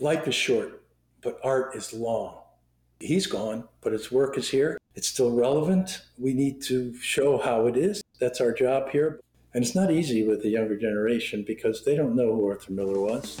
life is short, but art is long. He's gone, but his work is here. It's still relevant. We need to show how it is. That's our job here. And it's not easy with the younger generation because they don't know who Arthur Miller was.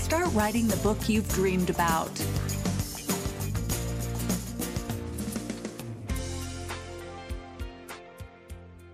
Start writing the book you've dreamed about.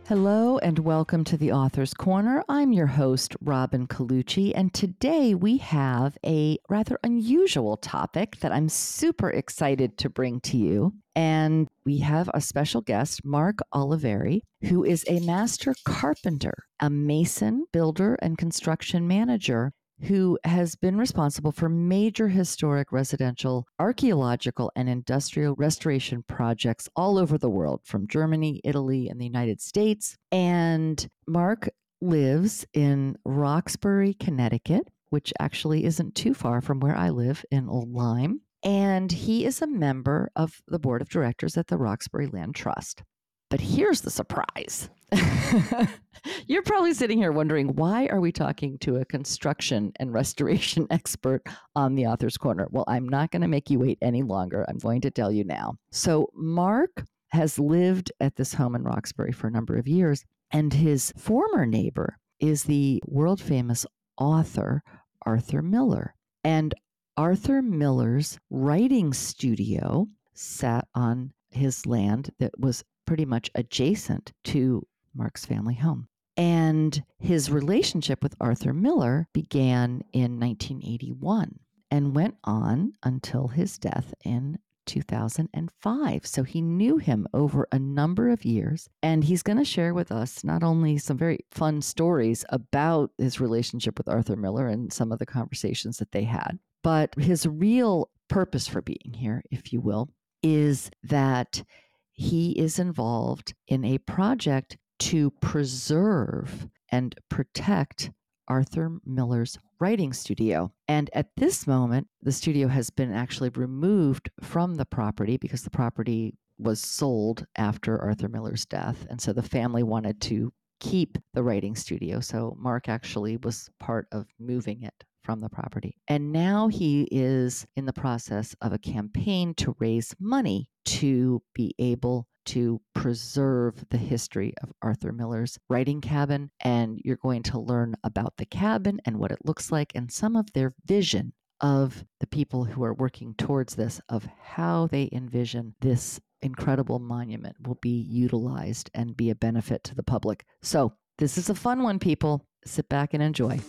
Hello and welcome to the Author's Corner. I'm your host, Robin Colucci, and today we have a rather unusual topic that I'm super excited to bring to you. And we have a special guest, Marc Olivieri, who is a master carpenter, a mason, builder, and construction manager who has been responsible for major historic residential, archaeological, and industrial restoration projects all over the world, from Germany, Italy, and the United States. And Marc lives in Roxbury, Connecticut, which actually isn't too far from where I live in Old Lyme. And he is a member of the board of directors at the Roxbury Land Trust. But here's the surprise. You're probably sitting here wondering why are we talking to a construction and restoration expert on the author's corner? Well, I'm not going to make you wait any longer. I'm going to tell you now. So, Marc has lived at this home in Roxbury for a number of years, and his former neighbor is the world famous author Arthur Miller. And Arthur Miller's writing studio sat on his land that was pretty much adjacent to Marc's family home. And his relationship with Arthur Miller began in 1981 and went on until his death in 2005. So he knew him over a number of years. And he's going to share with us not only some very fun stories about his relationship with Arthur Miller and some of the conversations that they had, but his real purpose for being here, if you will, is that he is involved in a project to preserve and protect Arthur Miller's writing studio. And at this moment, the studio has been actually removed from the property because the property was sold after Arthur Miller's death. And so the family wanted to keep the writing studio. So Marc actually was part of moving it from the property. And now he is in the process of a campaign to raise money to be able to preserve the history of Arthur Miller's writing cabin. And you're going to learn about the cabin and what it looks like and some of their vision of the people who are working towards this, of how they envision this incredible monument will be utilized and be a benefit to the public. So, this is a fun one, people. Sit back and enjoy.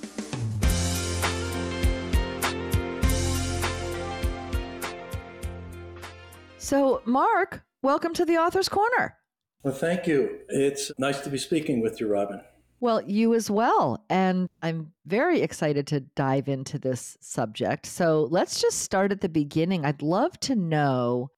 So, Marc, welcome to the Author's Corner. Well, thank you. It's nice to be speaking with you, Robin. Well, you as well. And I'm very excited to dive into this subject. So let's just start at the beginning. I'd love to know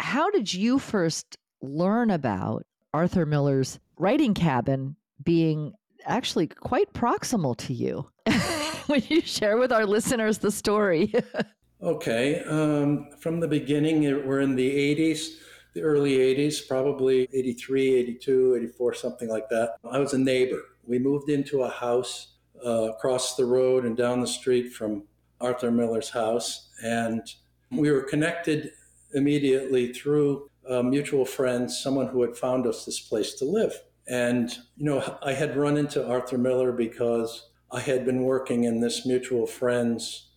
how did you first learn about Arthur Miller's writing cabin being actually quite proximal to you? Would you share with our listeners the story? Okay. Um, from the beginning, we're in the 80s, the early 80s, probably 83, 82, 84, something like that. I was a neighbor. We moved into a house uh, across the road and down the street from Arthur Miller's house. And we were connected immediately through uh, mutual friends, someone who had found us this place to live. And, you know, I had run into Arthur Miller because I had been working in this mutual friend's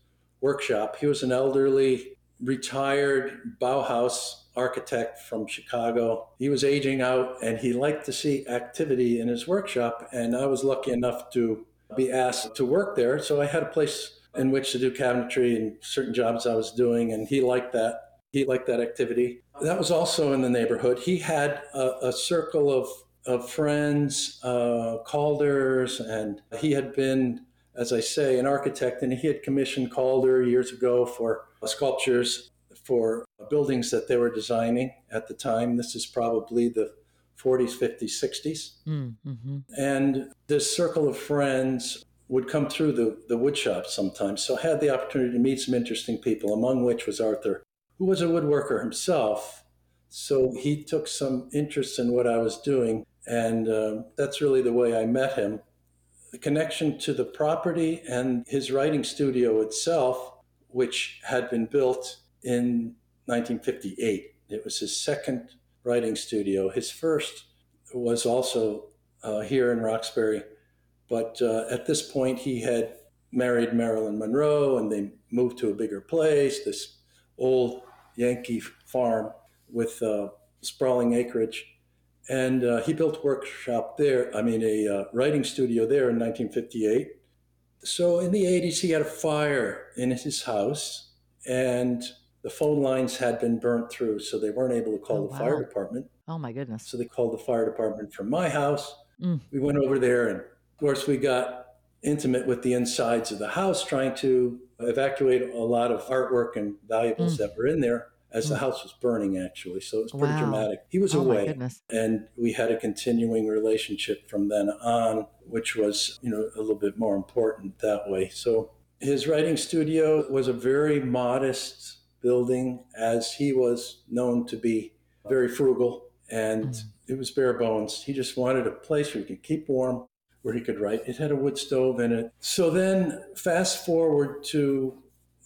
workshop. He was an elderly, retired Bauhaus architect from Chicago. He was aging out and he liked to see activity in his workshop. And I was lucky enough to be asked to work there. So I had a place in which to do cabinetry and certain jobs I was doing. And he liked that. He liked that activity. That was also in the neighborhood. He had a, a circle of, of friends, uh, Calders, and he had been as I say, an architect, and he had commissioned Calder years ago for sculptures for buildings that they were designing at the time. This is probably the 40s, 50s, 60s. Mm-hmm. And this circle of friends would come through the, the wood shop sometimes. So I had the opportunity to meet some interesting people, among which was Arthur, who was a woodworker himself. So he took some interest in what I was doing. And uh, that's really the way I met him. The connection to the property and his writing studio itself, which had been built in 1958. It was his second writing studio. His first was also uh, here in Roxbury but uh, at this point, he had married Marilyn Monroe and they moved to a bigger place, this old Yankee farm with uh, sprawling acreage. And uh, he built a workshop there, I mean, a uh, writing studio there in 1958. So in the 80s, he had a fire in his house and the phone lines had been burnt through, so they weren't able to call oh, the wow. fire department. Oh, my goodness. So they called the fire department from my house. Mm. We went over there and of course, we got intimate with the insides of the house, trying to evacuate a lot of artwork and valuables mm. that were in there as mm. the house was burning, actually. So it was pretty wow. dramatic. He was oh, away, and we had a continuing relationship from then on, which was, you know, a little bit more important that way. So his writing studio was a very modest building, as he was known to be very frugal, and mm. it was bare bones. He just wanted a place where he could keep warm, where he could write. It had a wood stove in it. So then, fast forward to,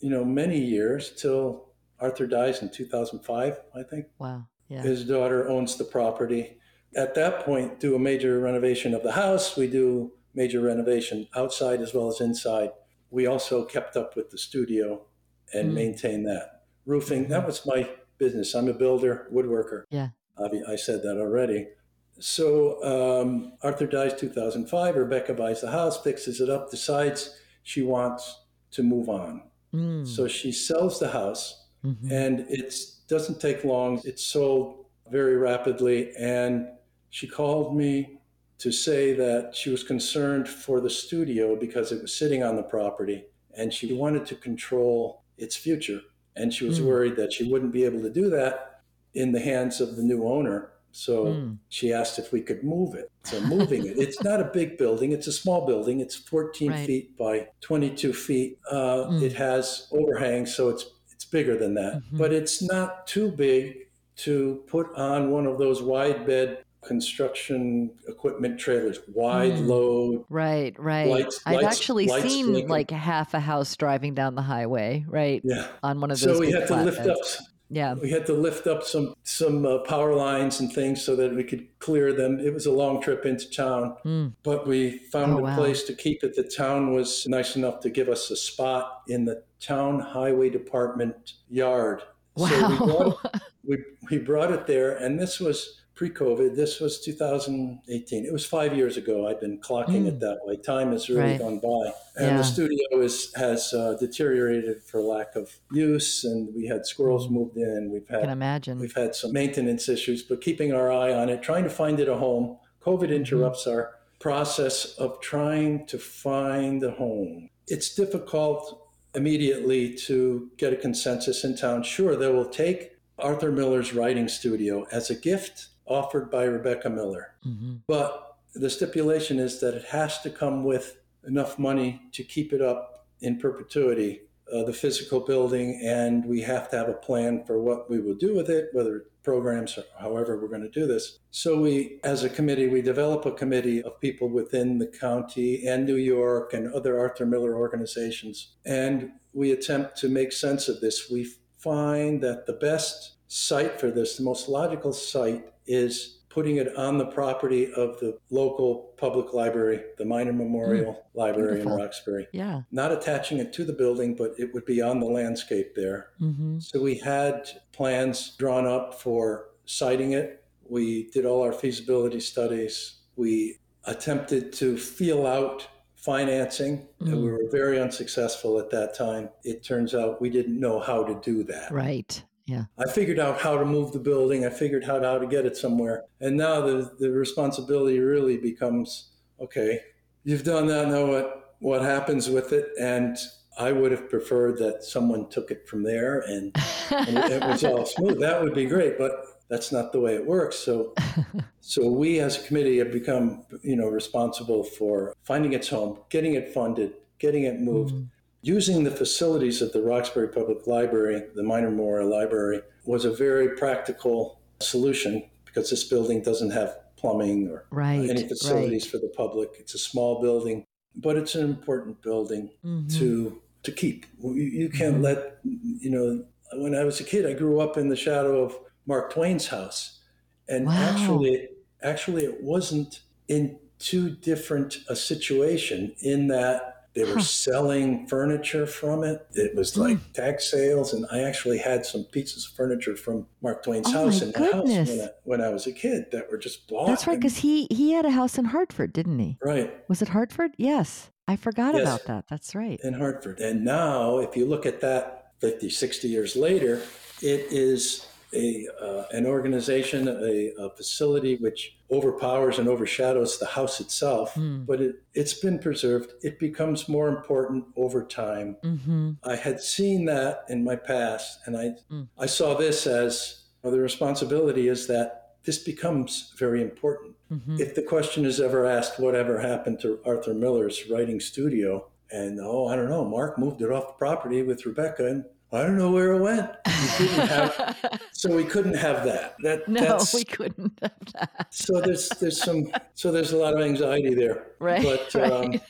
you know, many years till Arthur dies in 2005, I think. Wow. Yeah. His daughter owns the property. At that point, do a major renovation of the house. We do major renovation outside as well as inside. We also kept up with the studio and mm. maintained that. Roofing, that mm-hmm. was my business. I'm a builder, woodworker. Yeah. I said that already. So um, Arthur dies 2005. Rebecca buys the house, fixes it up, decides she wants to move on. Mm. So she sells the house, mm-hmm. and it doesn't take long. It's sold very rapidly. And she called me to say that she was concerned for the studio because it was sitting on the property and she wanted to control its future. And she was mm. worried that she wouldn't be able to do that in the hands of the new owner. So mm. she asked if we could move it. So moving it. It's not a big building. It's a small building. It's 14 right. feet by 22 feet. Uh, mm. It has overhangs, so it's it's bigger than that. Mm-hmm. But it's not too big to put on one of those wide bed construction equipment trailers, wide mm. load. Right, right. Lights, I've lights, actually lights seen like half a house driving down the highway, right? Yeah. On one of those. So we to lift beds. up yeah. We had to lift up some some uh, power lines and things so that we could clear them. It was a long trip into town, mm. but we found oh, a wow. place to keep it. The town was nice enough to give us a spot in the town highway department yard. Wow. So we brought, we, we brought it there, and this was pre-COVID. This was 2018. It was five years ago. I've been clocking mm. it that way. Time has really right. gone by, and yeah. the studio is has uh, deteriorated for lack of use. And we had squirrels mm. moved in. We've had can imagine we've had some maintenance issues, but keeping our eye on it, trying to find it a home. COVID mm-hmm. interrupts mm. our process of trying to find a home. It's difficult immediately to get a consensus in town. Sure, they will take Arthur Miller's writing studio as a gift offered by Rebecca Miller. Mm-hmm. But the stipulation is that it has to come with enough money to keep it up in perpetuity, uh, the physical building, and we have to have a plan for what we will do with it, whether programs or however we're going to do this. So we, as a committee, we develop a committee of people within the county and New York and other Arthur Miller organizations, and we attempt to make sense of this. We find that the best site for this, the most logical site, is putting it on the property of the local public library, the Minor Memorial mm, Library beautiful. in Roxbury. Yeah. Not attaching it to the building, but it would be on the landscape there. Mm-hmm. So we had plans drawn up for siting it. We did all our feasibility studies. We attempted to feel out financing. Mm. And we were very unsuccessful at that time. It turns out we didn't know how to do that. Right. Yeah. I figured out how to move the building. I figured out how to get it somewhere. And now the, the responsibility really becomes okay, you've done that. Now what? what happens with it. And I would have preferred that someone took it from there and, and it was all smooth. That would be great, but that's not the way it works. So, so we as a committee have become, you know, responsible for finding its home, getting it funded, getting it moved, mm. Using the facilities of the Roxbury Public Library, the Minor Memorial Library, was a very practical solution because this building doesn't have plumbing or right, any facilities right. for the public. It's a small building, but it's an important building mm-hmm. to to keep. You, you can't mm-hmm. let you know. When I was a kid, I grew up in the shadow of Mark Twain's house, and wow. actually, actually, it wasn't in too different a situation in that they were huh. selling furniture from it. It was hmm. like mm. tag sales, and I actually had some pieces of furniture from Mark Twain's oh house in my house when I, when I, was a kid that were just bought. That's right, because he he had a house in Hartford, didn't he? Right. Was it Hartford? Yes, I forgot yes, about that. That's right. In Hartford, and now if you look at that 50, 60 years later, it is a uh, an organization, a, a, facility which overpowers and overshadows the house itself, mm. but it, it's been preserved. It becomes more important over time. Mm-hmm. I had seen that in my past, and I mm. I saw this as well, the responsibility is that this becomes very important. Mm-hmm. If the question is ever asked, whatever happened to Arthur Miller's writing studio? And oh, I don't know, Marc moved it off the property with Rebecca and I don't know where it went. We have, so we couldn't have that. That no, we couldn't have that. so there's there's some so there's a lot of anxiety there. Right. But right.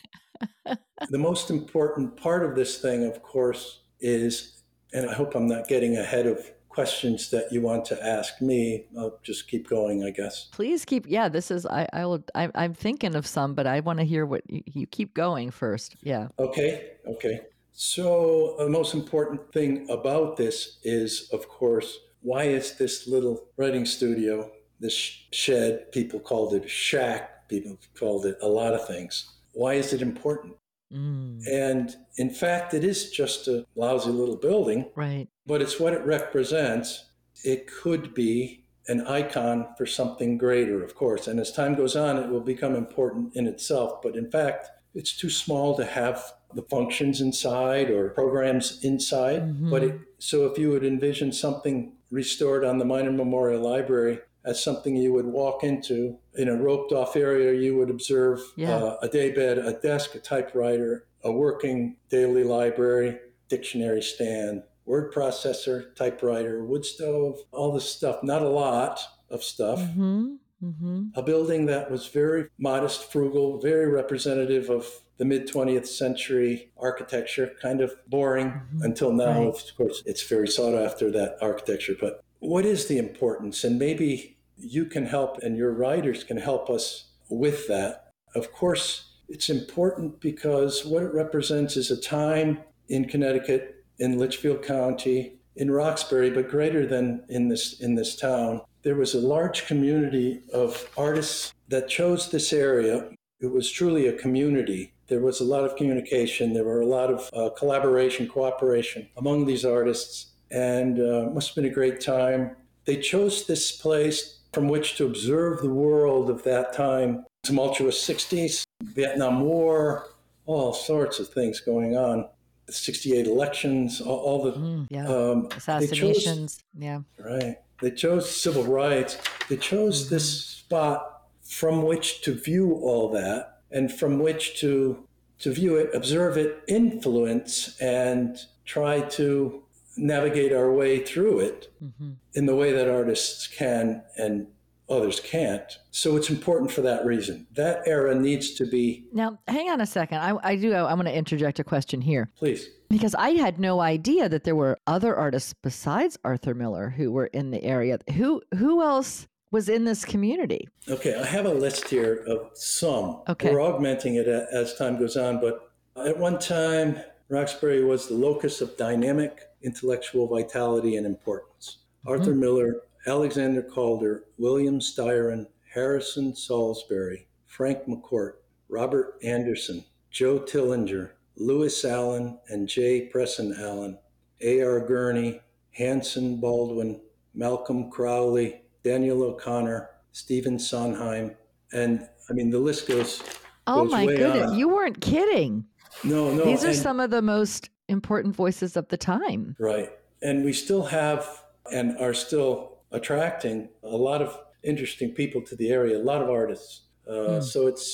Um, the most important part of this thing, of course, is, and I hope I'm not getting ahead of questions that you want to ask me. I'll just keep going, I guess. Please keep. Yeah, this is. I. I will. I, I'm thinking of some, but I want to hear what you, you keep going first. Yeah. Okay. Okay. So, the most important thing about this is, of course, why is this little writing studio, this shed, people called it a shack, people called it a lot of things. Why is it important? Mm. And in fact, it is just a lousy little building. Right. But it's what it represents. It could be an icon for something greater, of course. And as time goes on, it will become important in itself. But in fact, it's too small to have the functions inside or programs inside. Mm-hmm. But it, so if you would envision something restored on the Minor Memorial Library as something you would walk into in a roped off area, you would observe yeah. uh, a daybed, a desk, a typewriter, a working daily library, dictionary stand, word processor, typewriter, wood stove, all this stuff. Not a lot of stuff. Mm-hmm. Mm-hmm. A building that was very modest, frugal, very representative of the mid 20th century architecture, kind of boring mm-hmm. until now. Right. Of course, it's very sought after that architecture. But what is the importance? And maybe you can help and your writers can help us with that. Of course, it's important because what it represents is a time in Connecticut, in Litchfield County, in Roxbury, but greater than in this in this town. There was a large community of artists that chose this area. It was truly a community there was a lot of communication. There were a lot of uh, collaboration, cooperation among these artists, and uh, must have been a great time. They chose this place from which to observe the world of that time. Tumultuous 60s, Vietnam War, all sorts of things going on. The 68 elections, all, all the mm, yeah. um, assassinations. Chose, yeah. Right. They chose civil rights. They chose mm-hmm. this spot from which to view all that and from which to to view it, observe it, influence, and try to navigate our way through it mm-hmm. in the way that artists can and others can't. So it's important for that reason. That era needs to be. Now, hang on a second. I, I do. I'm going to interject a question here. Please. Because I had no idea that there were other artists besides Arthur Miller who were in the area. Who who else was in this community. Okay, I have a list here of some. Okay. We're augmenting it as time goes on, but at one time, Roxbury was the locus of dynamic intellectual vitality and importance. Mm-hmm. Arthur Miller, Alexander Calder, William Styron, Harrison Salisbury, Frank McCourt, Robert Anderson, Joe Tillinger, Lewis Allen, and Jay Presson Allen, A.R. Gurney, Hanson Baldwin, Malcolm Cowley, Daniel O'Connor, Stephen Sondheim, and I mean the list goes. Oh goes my goodness! On. You weren't kidding. No, no. These are and- some of the most important voices of the time. Right. And we still have and are still attracting a lot of interesting people to the area, a lot of artists. Uh, Hmm. So it's,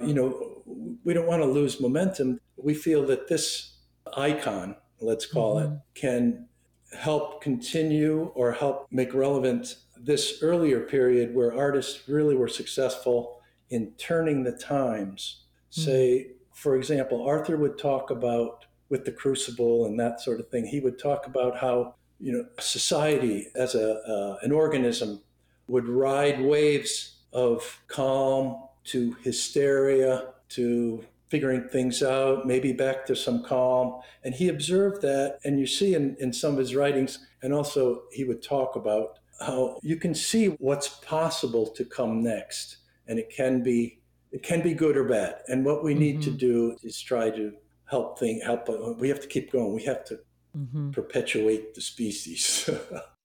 you know, we don't want to lose momentum. We feel that this icon, let's call Mm-hmm. it, can help continue or help make relevant this earlier period where artists really were successful in turning the times. Hmm. Say, for example, Arthur would talk about with the crucible and that sort of thing. He would talk about how you know society as a uh, an organism would ride waves of calm to hysteria to figuring things out, maybe back to some calm. And he observed that, and you see in, in some of his writings, and also he would talk about how you can see what's possible to come next, and it can be it can be good or bad. And what we need to Mhm. do is try to help thing help. We have to keep going. We have to Mhm. perpetuate the species.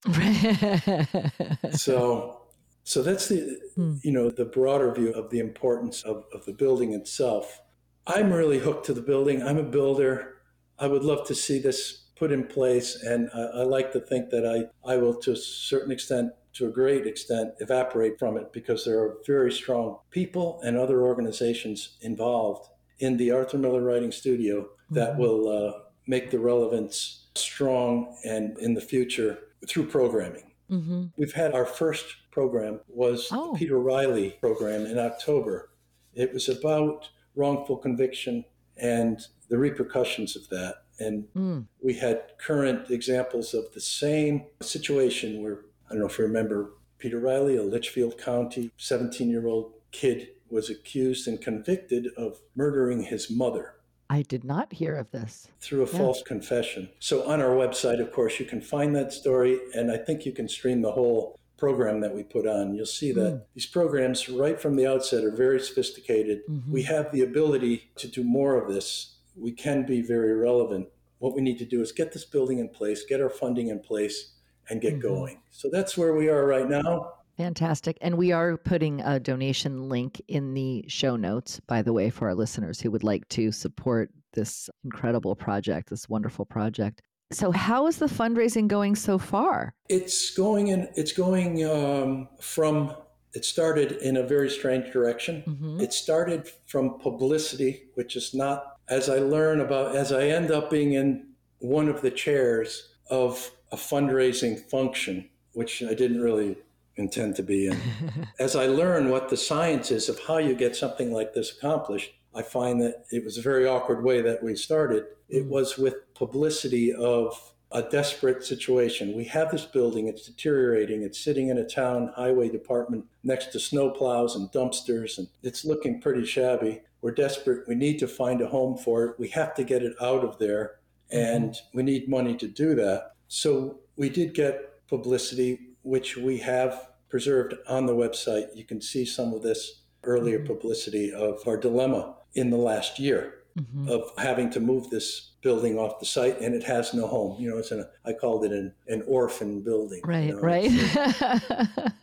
Mm-hmm. so so that's the Hmm. you know the broader view of the importance of, of the building itself i'm really hooked to the building i'm a builder i would love to see this put in place and i, I like to think that I, I will to a certain extent to a great extent evaporate from it because there are very strong people and other organizations involved in the arthur miller writing studio that Mhm. will uh, make the relevance strong and in the future through programming Mhm. We've had our first program was Oh. the Peter Reilly program in October. It was about wrongful conviction and the repercussions of that. And Mm. we had current examples of the same situation where I don't know if you remember Peter Reilly, a Litchfield County 17 year old kid, was accused and convicted of murdering his mother I did not hear of this. through a Yeah. false confession. So on our website, of course, you can find that story, and I think you can stream the whole program that we put on. You'll see that Mm. these programs, right from the outset, are very sophisticated. Mhm. We have the ability to do more of this. We can be very relevant. What we need to do is get this building in place, get our funding in place, and get Mhm. going. So that's where we are right now. Fantastic. And we are putting a donation link in the show notes, by the way, for our listeners who would like to support this incredible project, this wonderful project. So, how is the fundraising going so far? It's going in. It's going um, from. It started in a very strange direction. Mhm. It started from publicity, which is not, as I learn about, as I end up being in one of the chairs of a fundraising function, which I didn't really intend to be in. as I learn what the science is of how you get something like this accomplished, I find that it was a very awkward way that we started. It Mm. was with publicity of a desperate situation. We have this building, it's deteriorating, it's sitting in a town highway department next to snowplows and dumpsters, and it's looking pretty shabby. We're desperate. We need to find a home for it. We have to get it out of there, and we need money to do that. So we did get publicity, which we have preserved on the website. You can see some of this earlier Mhm. publicity of our dilemma in the last year Mhm. of having to move this building off the site and it has no home. You know, it's an I called it an, an orphan building. you Right, know, right.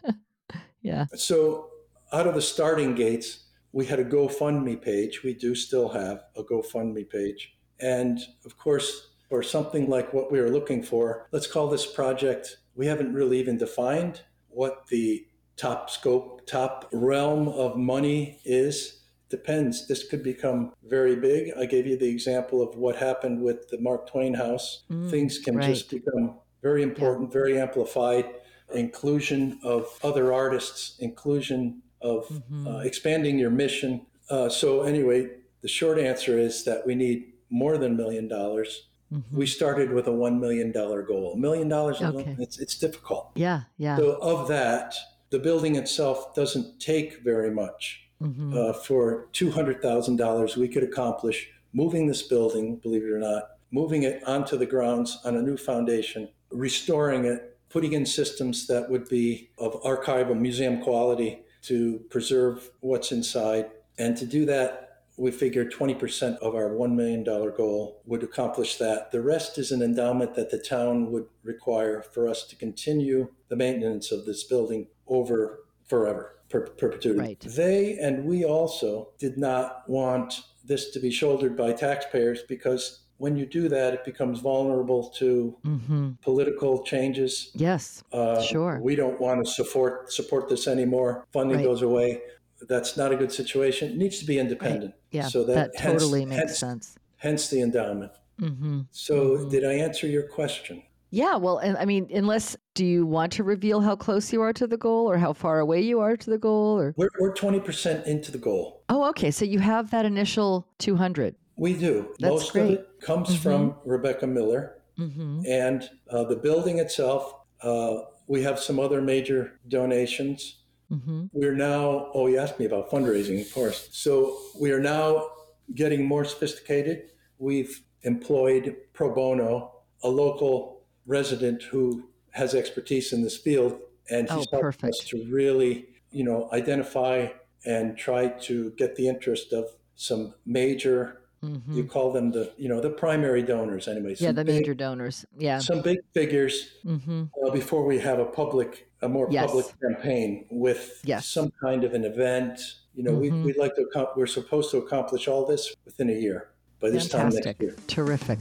yeah. so out of the starting gates, we had a GoFundMe page. We do still have a GoFundMe page. And of course, for something like what we were looking for, let's call this project, we haven't really even defined what the top scope, top realm of money is. Depends. This could become very big. I gave you the example of what happened with the Mark Twain House. Mm, Things can just become very important, very amplified. Inclusion of other artists, inclusion of Mhm. uh, expanding your mission. Uh, so, anyway, the short answer is that we need more than a million dollars. Mhm. We started with a $1 million goal. A million dollars, Okay. it's, it's difficult. yeah, yeah. So, of that, the building itself doesn't take very much. Mhm. Uh, for $200,000, we could accomplish moving this building, believe it or not, moving it onto the grounds on a new foundation, restoring it, putting in systems that would be of archival museum quality to preserve what's inside. And to do that, we figured 20% of our $1 million goal would accomplish that. The rest is an endowment that the town would require for us to continue the maintenance of this building over forever, per- perpetuity. Right. They and we also did not want this to be shouldered by taxpayers because when you do that, it becomes vulnerable to Mm-hmm. political changes. Yes. Uh, Sure. We don't want to support support this anymore. Funding Right. goes away. That's not a good situation. It needs to be independent. Yeah. So that, that, hence- totally makes hence- sense. Hence the endowment. Mm-hmm. So Mhm. did I answer your question? Yeah, well, and I mean, unless do you want to reveal how close you are to the goal or how far away you are to the goal or We're, we're 20% into the goal. Oh, okay. So you have that initial 200. We do. That's Most great. of it comes from Rebecca Miller. Mhm. And uh, the building itself, uh, we have some other major donations. Mhm. We're now, oh, you asked me about fundraising, of course. So we are now getting more sophisticated. We've employed pro bono, a local resident who has expertise in this field, and Oh, he's helping perfect. us to really, you know, identify and try to get the interest of some major, Mhm. you call them the, you know, the primary donors anyway. Yeah, the big- major donors. Yeah. Some big figures Mhm. uh, before we have a public, a more Yes. public campaign with Yes. some kind of an event. You know, Mhm. we, we'd like to, accom- we're supposed to accomplish all this within a year by this time next year. Terrific.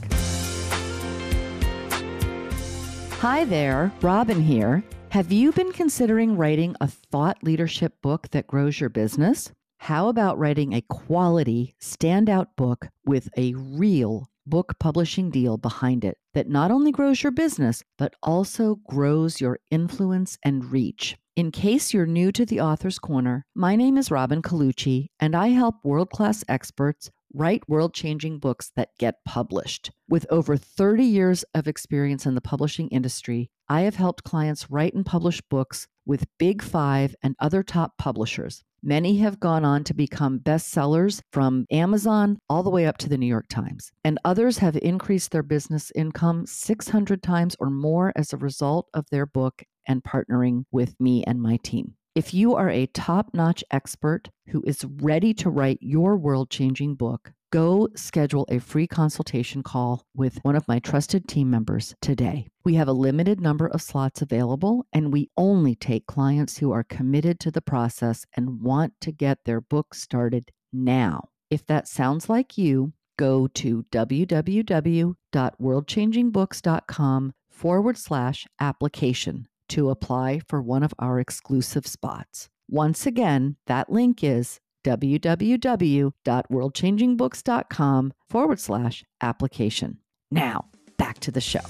Hi there, Robin here. Have you been considering writing a thought leadership book that grows your business? How about writing a quality, standout book with a real book publishing deal behind it that not only grows your business, but also grows your influence and reach? In case you're new to the Author's Corner, my name is Robin Colucci, and I help world class experts write world changing books that get published. With over 30 years of experience in the publishing industry, I have helped clients write and publish books with Big Five and other top publishers. Many have gone on to become bestsellers from Amazon all the way up to the New York Times. And others have increased their business income 600 times or more as a result of their book and partnering with me and my team. If you are a top notch expert who is ready to write your world changing book, go schedule a free consultation call with one of my trusted team members today. We have a limited number of slots available, and we only take clients who are committed to the process and want to get their book started now. If that sounds like you, go to www.worldchangingbooks.com forward slash application to apply for one of our exclusive spots. Once again, that link is www.worldchangingbooks.com forward slash application. Now, back to the show.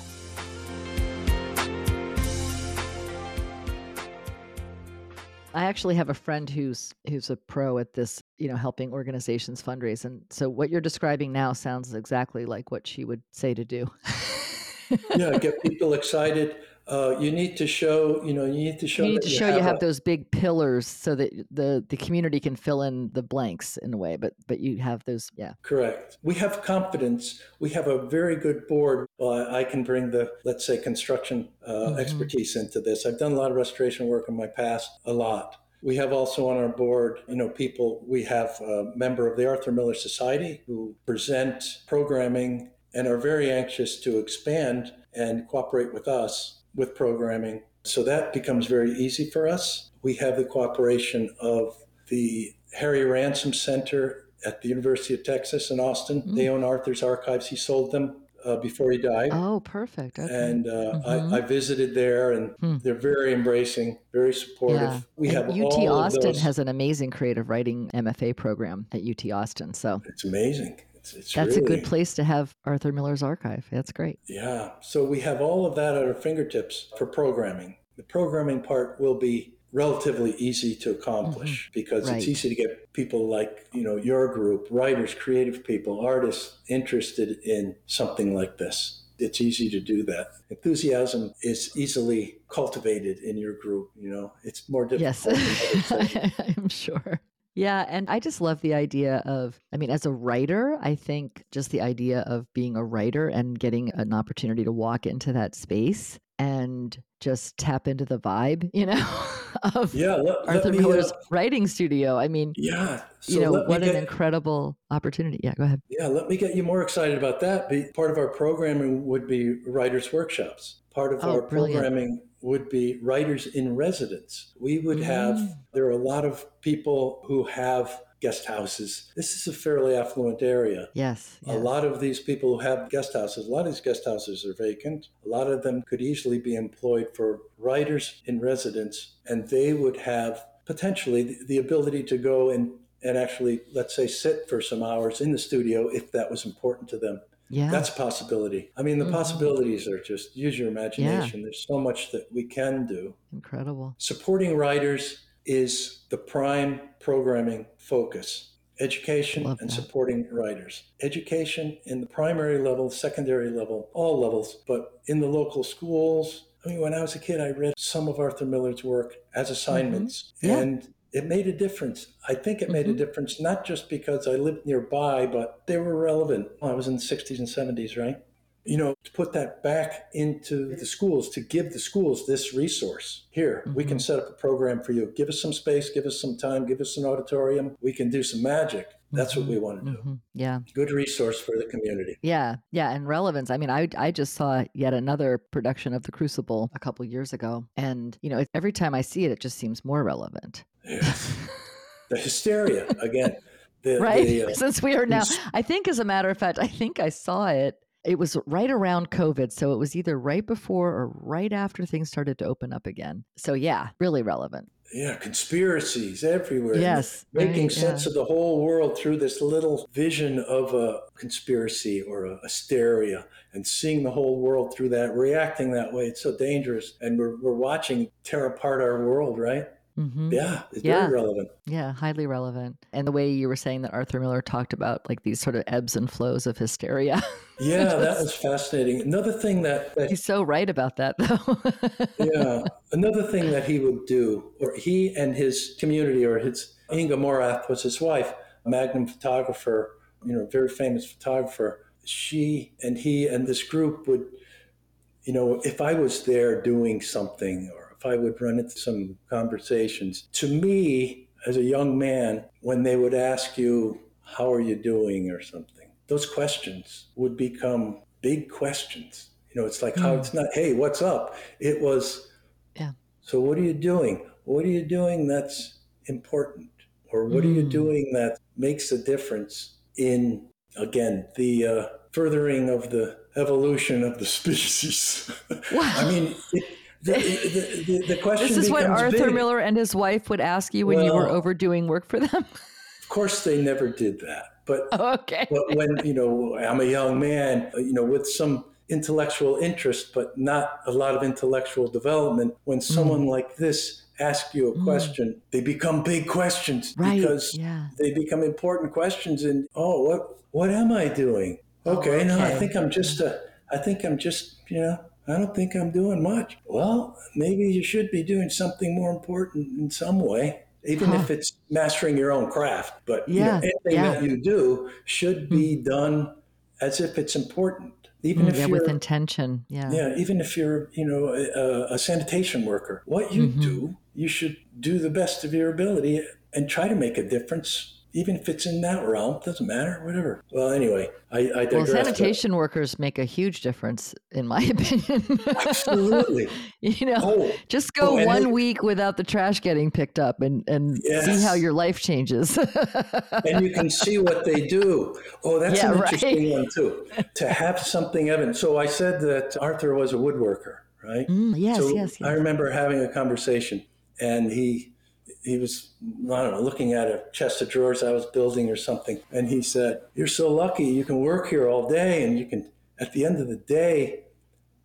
I actually have a friend who's who's a pro at this, you know, helping organizations fundraise. And so what you're describing now sounds exactly like what she would say to do. yeah, get people excited. Uh, you need to show, you know, you need to show. you need to show you have a- those big pillars so that the the community can fill in the blanks in a way but but you have those yeah Correct. We have confidence. We have a very good board. Well, I can bring the, let's say, construction uh, Mhm. expertise into this. I've done a lot of restoration work in my past, a lot. We have also on our board, you know, people. We have a member of the Arthur Miller Society who present programming and are very anxious to expand and cooperate with us with programming. So that becomes very easy for us. We have the cooperation of the Harry Ransom Center at the University of Texas in Austin. Mm. They own Arthur's archives. He sold them uh, before he died. oh perfect okay. And uh, Mhm. I, I visited there, and Hmm. they're very embracing, very supportive. yeah. We And have UT Austin has an amazing creative writing MFA program at UT Austin so It's amazing. It's, it's that's a good place to have Arthur Miller's archive that's great Yeah. So we have all of that at our fingertips for programming. The programming part will be relatively easy to accomplish because Mm-hmm. Right. it's easy to get people like, you know, your group, writers, creative people, artists interested in something like this. It's easy to do that. Enthusiasm is easily cultivated in your group, you know. It's more difficult. yes i'm sure yeah and i just love the idea of i mean as a writer i think just the idea of being a writer and getting an opportunity to walk into that space and just tap into the vibe you know of yeah, let, let arthur me, miller's uh, writing studio i mean yeah. So you know let what an incredible opportunity yeah go ahead Yeah, let me get you more excited about that. Part of our programming would be writers' workshops. Part of Oh, our brilliant. programming would be writers in residence. We would have, Mm. there are a lot of people who have guest houses. This is a fairly affluent area. Yes. A yes. lot of these people who have guest houses, a lot of these guest houses are vacant. A lot of them could easily be employed for writers in residence, and they would have potentially the, the ability to go and, and actually, let's say, sit for some hours in the studio if that was important to them. Yeah. That's a possibility. I mean, the Mhm. possibilities are just use your imagination. There's so much that we can do. incredible. Supporting writers is the prime programming focus. Education Love and that. supporting writers. Education in the primary level, secondary level, all levels, but in the local schools. I mean, when I was a kid, I read some of Arthur Miller's work as assignments, Mm-hmm. Yeah. and it made a difference. I think it made a Mhm. difference, not just because I lived nearby, but they were relevant. I was in the 60s and 70s, right? You know, to put that back into the schools, to give the schools this resource. Here, we can Mhm. set up a program for you. Give us some space, give us some time, give us an auditorium. We can do some magic. That's what we want to do. Mhm. Yeah. Good resource for the community. Yeah, yeah, and relevance. I mean, I I just saw yet another production of The Crucible a couple years ago, and you know, every time I see it, it just seems more relevant. Yes. the hysteria again. The, right? the, uh, Since we are now, I think, as a matter of fact, I think I saw it. It was right around COVID, so it was either right before or right after things started to open up again. So yeah, really relevant. Yeah, conspiracies everywhere. Yes, making right, sense yeah. of the whole world through this little vision of a conspiracy or a hysteria and seeing the whole world through that, reacting that way. It's so dangerous. And we're, we're watching tear apart our world, right? Hmm Yeah, it's Yeah. very relevant. Yeah, highly relevant. And the way you were saying that Arthur Miller talked about like these sort of ebbs and flows of hysteria. Yeah, that was fascinating. Another thing that, that He's so right about that, though. yeah, another thing that he would do, or he and his community, or his Inga Morath was his wife, a Magnum photographer, you know, very famous photographer. She and he and this group would, you know, if I was there doing something, or if I would run into some conversations, to me as a young man, when they would ask you, "How are you doing?" or something, those questions would become big questions. You know, it's like how Mm. it's not, "Hey, what's up?" It was Yeah. so what are you doing? What are you doing that's important? Or what are you Mm. doing that makes a difference in, again, the uh, furthering of the evolution of the species? Wow. I mean, it, the, the, the, the question this is what Arthur big. Miller and his wife would ask you when you were overdoing work for them. Of course, they never did that. But okay. but when you know i'm a young man you know with some intellectual interest but not a lot of intellectual development when someone like this asks you a Mm. question they become big questions Right. because yeah. they become important questions and oh what what am i doing okay, no i Oh, think i'm just a i think i'm just you know i don't think i'm doing much well maybe you should be doing something more important in some way even Huh. if it's mastering your own craft but you know, Yeah, anything yeah. that you do should be done as if it's important even Mm, if yeah, you're with intention. Yeah. yeah, even if you're, you know, a, a sanitation worker, what you Mhm. do, you should do the best of your ability and try to make a difference, even if it's in that realm. Doesn't matter, whatever. Well, anyway, I, I Well, digress. but- sanitation workers make a huge difference, in my opinion. Absolutely. you know, Oh, just go Oh, one it- week without the trash getting picked up and, and see how your life changes. and you can see what they do. Oh, that's Yeah, an right. interesting one too. To have something Evan. So I said that Arthur was a woodworker, right? Mm, yes, so yes, yes. I remember having a conversation, and he he was I don't know looking at a chest of drawers I was building or something, and he said, "You're so lucky. You can work here all day, and you can at the end of the day,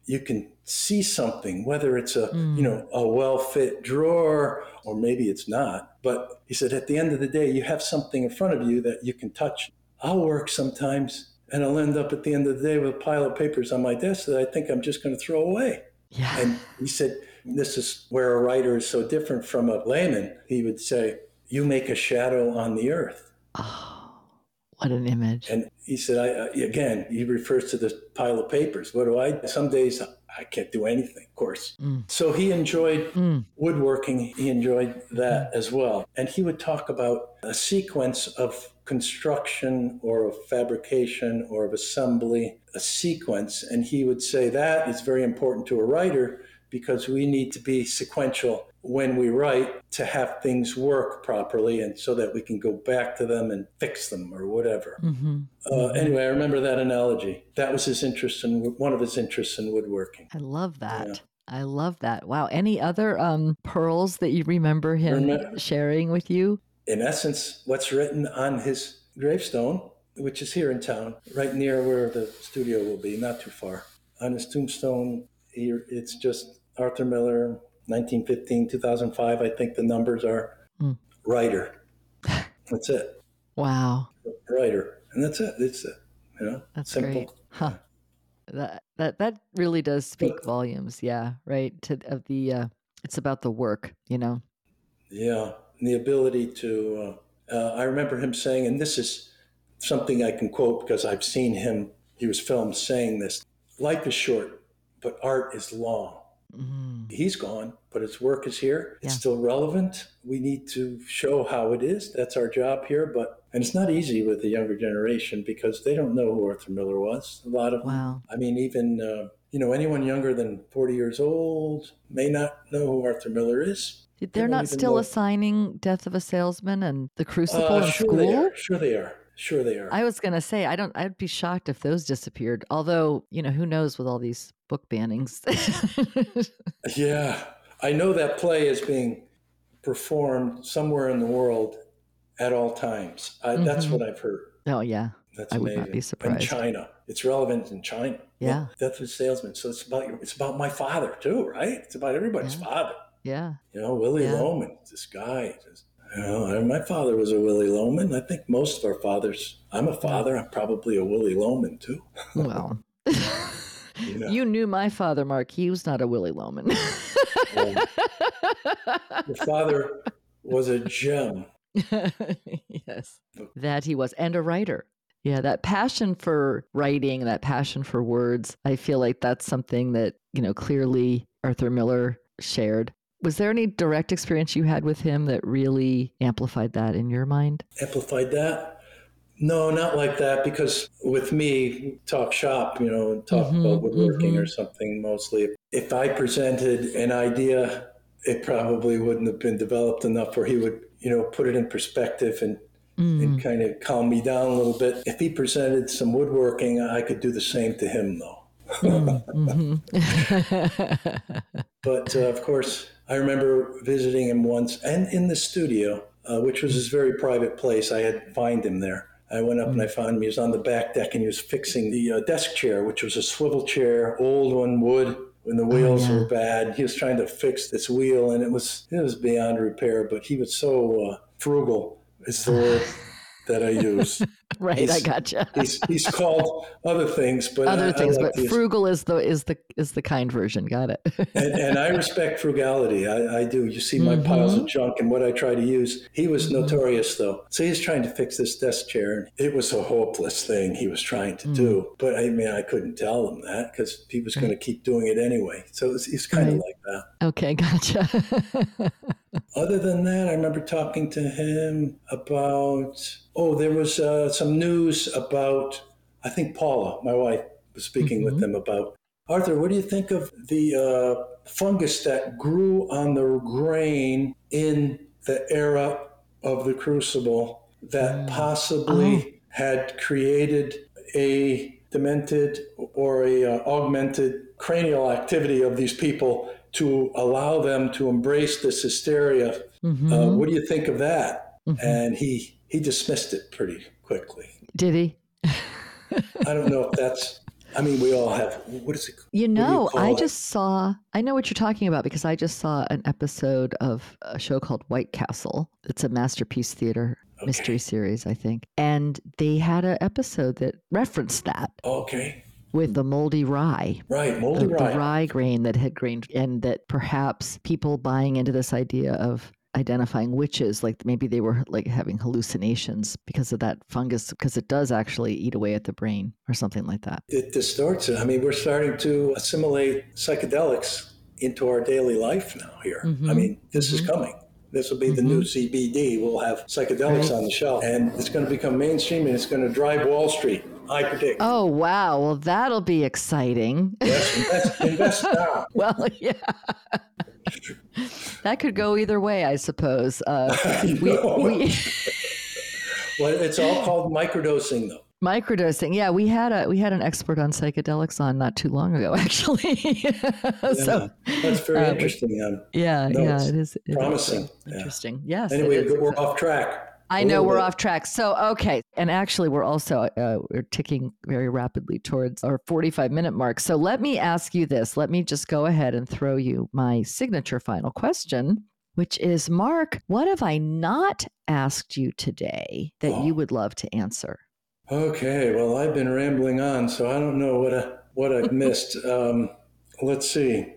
you can see something, whether it's a Mm. you know a well fit drawer or maybe it's not. But he said at the end of the day, you have something in front of you that you can touch. I'll work sometimes." And I'll end up at the end of the day with a pile of papers on my desk that I think I'm just going to throw away. yeah. And he said, This is where a writer is so different from a layman. He would say, You make a shadow on the earth. oh, what an image. And he said, I, Again, he refers to the pile of papers. What do I Some days I can't do anything, of course. Mm. So he enjoyed Mm. woodworking, he enjoyed that as well. And he would talk about a sequence of construction or of fabrication or of assembly, a sequence. And he would say that is very important to a writer because we need to be sequential when we write to have things work properly and so that we can go back to them and fix them or whatever. Mm-hmm. Uh, anyway, I remember that analogy. That was his interest in one of his interests in woodworking. I love that. Yeah. I love that. Wow. Any other um, pearls that you remember him Remem- sharing with you? In essence, what's written on his gravestone, which is here in town, right near where the studio will be, not too far. On his tombstone, here it's just Arthur Miller, 1915, 2005. I think the numbers are Hmm. writer. That's it, Wow. writer, and that's it. It's it. You know, That's simple. great. Huh. That that that really does speak But- volumes. Yeah. Right. To of the uh, it's about the work. You know. Yeah, and the ability to. Uh, uh, I remember him saying, and this is something I can quote because I've seen him. He was filmed saying this: "Life is short, but art is long." Mm. He's gone, but his work is here. It's Yeah. still relevant. We need to show how it is. That's our job here. But and it's not easy with the younger generation because they don't know who Arthur Miller was. A lot of them. Wow. I mean, even uh, you know, anyone younger than forty years old may not know who Arthur Miller is. They're don't still know- assigning Death of a Salesman and The Crucible Uh, in sure school. they are. Sure they are. Sure they are. I was gonna say I don't. I'd be shocked if those disappeared. Although you know who knows with all these book bannings. yeah, I know that play is being performed somewhere in the world at all times. I, That's Mhm. what I've heard. oh yeah. That's I would amazing. not be surprised. In. China, it's relevant in China. Yeah. Death of a Salesman. So it's about it's about my father too, right? It's about everybody's Yeah. father. Yeah. You know, Willy Yeah. Loman, this guy. Just, you know, my father was a Willy Loman. I think most of our fathers. I'm a father. I'm probably a Willy Loman too. Well. You know. You knew my father, Marc. He was not a Willy Loman. Um, Your father was a gem. yes, that he was, and a writer. Yeah, that passion for writing, that passion for words, I feel like that's something that, you know, clearly Arthur Miller shared. Was there any direct experience you had with him that really amplified that in your mind? amplified that? No, not like that. Because with me, talk shop, you know, and talk Mhm, about woodworking mhm. or something mostly. If I presented an idea, it probably wouldn't have been developed enough where he would, you know, put it in perspective and, Mm. and kind of calm me down a little bit. If he presented some woodworking, I could do the same to him, though. Mm, mhm. But uh, of course, I remember visiting him once and in the studio, uh, which was his very private place. I had to find him there. I went up and I found him. He was on the back deck and he was fixing the uh, desk chair, which was a swivel chair, old one, wood, when the wheels yeah. were bad. He was trying to fix this wheel and it was it was beyond repair. But he was so uh, frugal, is the word that I use. right, I gotcha. He's he's called other things, but Other I things, like but frugal is the is the is the kind version. Got it. and, and I respect frugality. I, I do. You see my piles of junk and what I try to use. He was notorious, though. So he's trying to fix this desk chair. and It was a hopeless thing he was trying to do. But I mean, I couldn't tell him that because he was going to keep doing it anyway. So it's, he's kind of like that. okay, gotcha. Other than that, I remember talking to him about, oh, there was uh, some news about, I think Paula, my wife, was speaking with them about, Arthur, what do you think of the uh, fungus that grew on the grain in the era of the crucible that possibly had created a demented or a uh, augmented cranial activity of these people to allow them to embrace this hysteria. Mhm. Uh, what do you think of that? Mhm. And he he dismissed it pretty quickly. Did he? I don't know if that's. I mean, we all have. What is it? You do you know, I it? just saw, I know what you're talking about because I just saw an episode of a show called White Castle. It's a masterpiece theater mystery series, I think. And they had an episode that referenced that Okay, with the moldy rye. right, The, moldy the rye. rye grain that had grained, and that perhaps people buying into this idea of identifying witches, like maybe they were like having hallucinations because of that fungus, because it does actually eat away at the brain or something like that. It distorts it. I mean, we're starting to assimilate psychedelics into our daily life now. Here, I Mhm. mean, this is coming. This will be the new CBD. We'll have psychedelics Right. on the shelf, and it's going to become mainstream, and it's going to drive Wall Street. I predict. Oh, wow. Well, that'll be exciting. Yes, invest, invest now. well, yeah. that could go either way, I suppose. Uh, we, we, Well, it's all called microdosing, though. microdosing. Yeah, we had a we had an expert on psychedelics on not too long ago, actually. so Yeah, that's very uh, interesting. Um, yeah, No, yeah, it is promising. Yeah. interesting. Yes. anyway, is we're exactly. off track. I know we're off track. So okay, and actually we're also uh, we're ticking very rapidly towards our 45 minute mark. So let me ask you this. Let me just go ahead and throw you my signature final question, which is Marc, what have I not asked you today that Oh. you would love to answer? Okay, well, I've been rambling on, so I don't know what I, what I've missed. Um, let's see.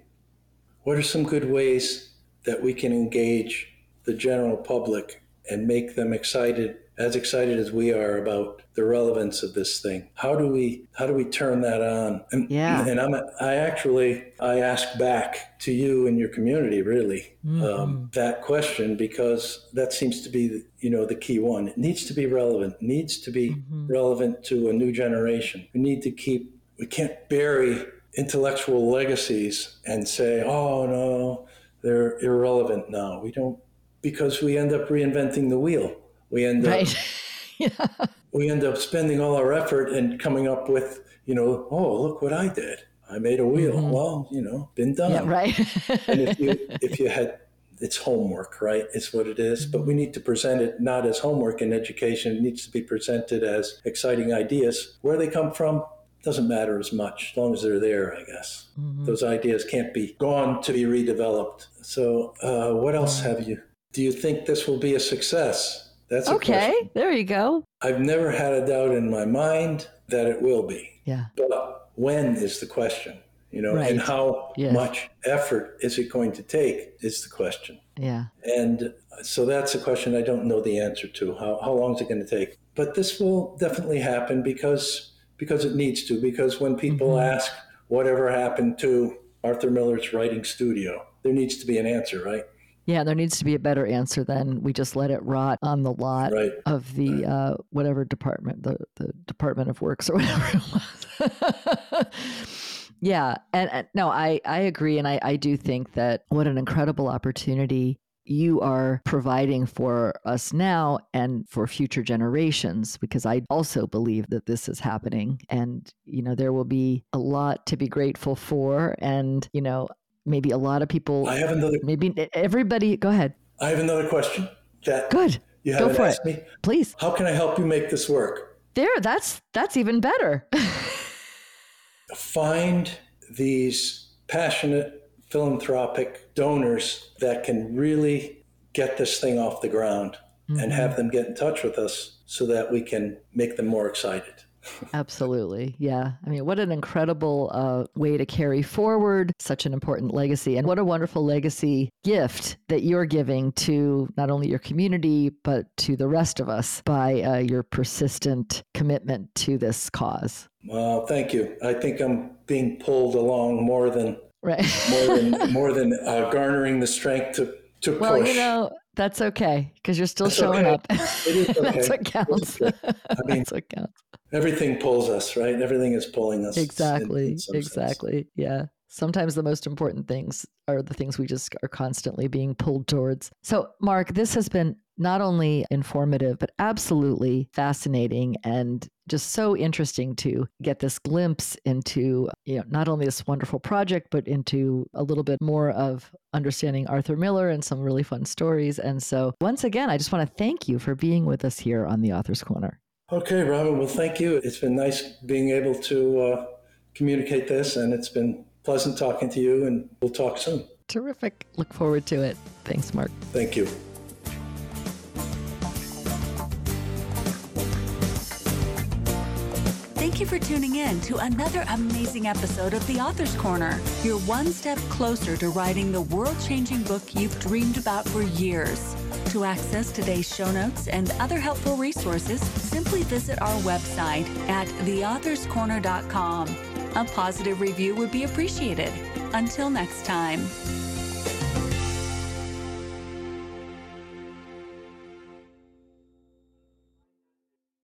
What are some good ways that we can engage the general public and make them excited, as excited as we are about the relevance of this thing? How do we how do we turn that on? And, Yeah. and I'm I actually I ask back to you and your community really Mm-hmm. um, that question because that seems to be the, you know the key one. It needs to be relevant. It needs to be Mm-hmm. relevant to a new generation. We need to keep. We can't bury intellectual legacies and say, "Oh no, they're irrelevant now." We don't because we end up reinventing the wheel. We end up yeah. we end up spending all our effort and coming up with, you know, oh look what I did. I made a wheel. Well, you know, been done. Mm-hmm. Yeah, right. and if you if you had it's homework right it's what it is but we need to present it not as homework in education it needs to be presented as exciting ideas where they come from doesn't matter as much as long as they're there i guess Mm-hmm. those ideas can't be gone to be redeveloped so uh, what else have you do you think this will be a success that's a okay, question. there you go. i've never had a doubt in my mind that it will be Yeah. but when is the question you know right. and how Yes. much effort is it going to take is the question Yeah. and so that's a question i don't know the answer to how, how long is it going to take but this will definitely happen because because it needs to because when people Mm-hmm. ask whatever happened to arthur miller's writing studio there needs to be an answer right Yeah, there needs to be a better answer than we just let it rot on the lot right of the uh, whatever department, the, the Department of Works or whatever it was. yeah, and, and no, I, I agree. And I, I do think that what an incredible opportunity you are providing for us now and for future generations because I also believe that this is happening and you know there will be a lot to be grateful for and you know maybe a lot of people i have another maybe everybody go ahead. I have another question that good. you Go haven't for it. me. Please. How can i help you make this work? There that's that's even better. Find these passionate philanthropic donors that can really get this thing off the ground and mm-hmm. have them get in touch with us so that we can make them more excited. Absolutely yeah i mean what an incredible uh, way to carry forward such an important legacy and what a wonderful legacy gift that you're giving to not only your community but to the rest of us by uh, your persistent commitment to this cause Well, thank you. I think I'm being pulled along more than right more than more than uh, garnering the strength to to well push. you know that's okay because you're still That's showing okay. up okay. that's what counts okay. mean- that's what counts Everything pulls us, right? Everything is pulling us. Exactly. in sense. exactly. Yeah. Sometimes the most important things are the things we just are constantly being pulled towards. So, Marc, this has been not only informative, but absolutely fascinating and just so interesting to get this glimpse into, you know, not only this wonderful project, but into a little bit more of understanding Arthur Miller and some really fun stories. And so, once again, I just want to thank you for being with us here on the Author's Corner. Okay, Robin. Well, thank you. It's been nice being able to uh, communicate this, and it's been pleasant talking to you. And we'll talk soon. Terrific. Look forward to it. Thanks, Marc. Thank you. Thank you for tuning in to another amazing episode of The Author's Corner. You're one step closer to writing the world changing book you've dreamed about for years. To access today's show notes and other helpful resources, simply visit our website at theauthorscorner.com. A positive review would be appreciated. Until next time.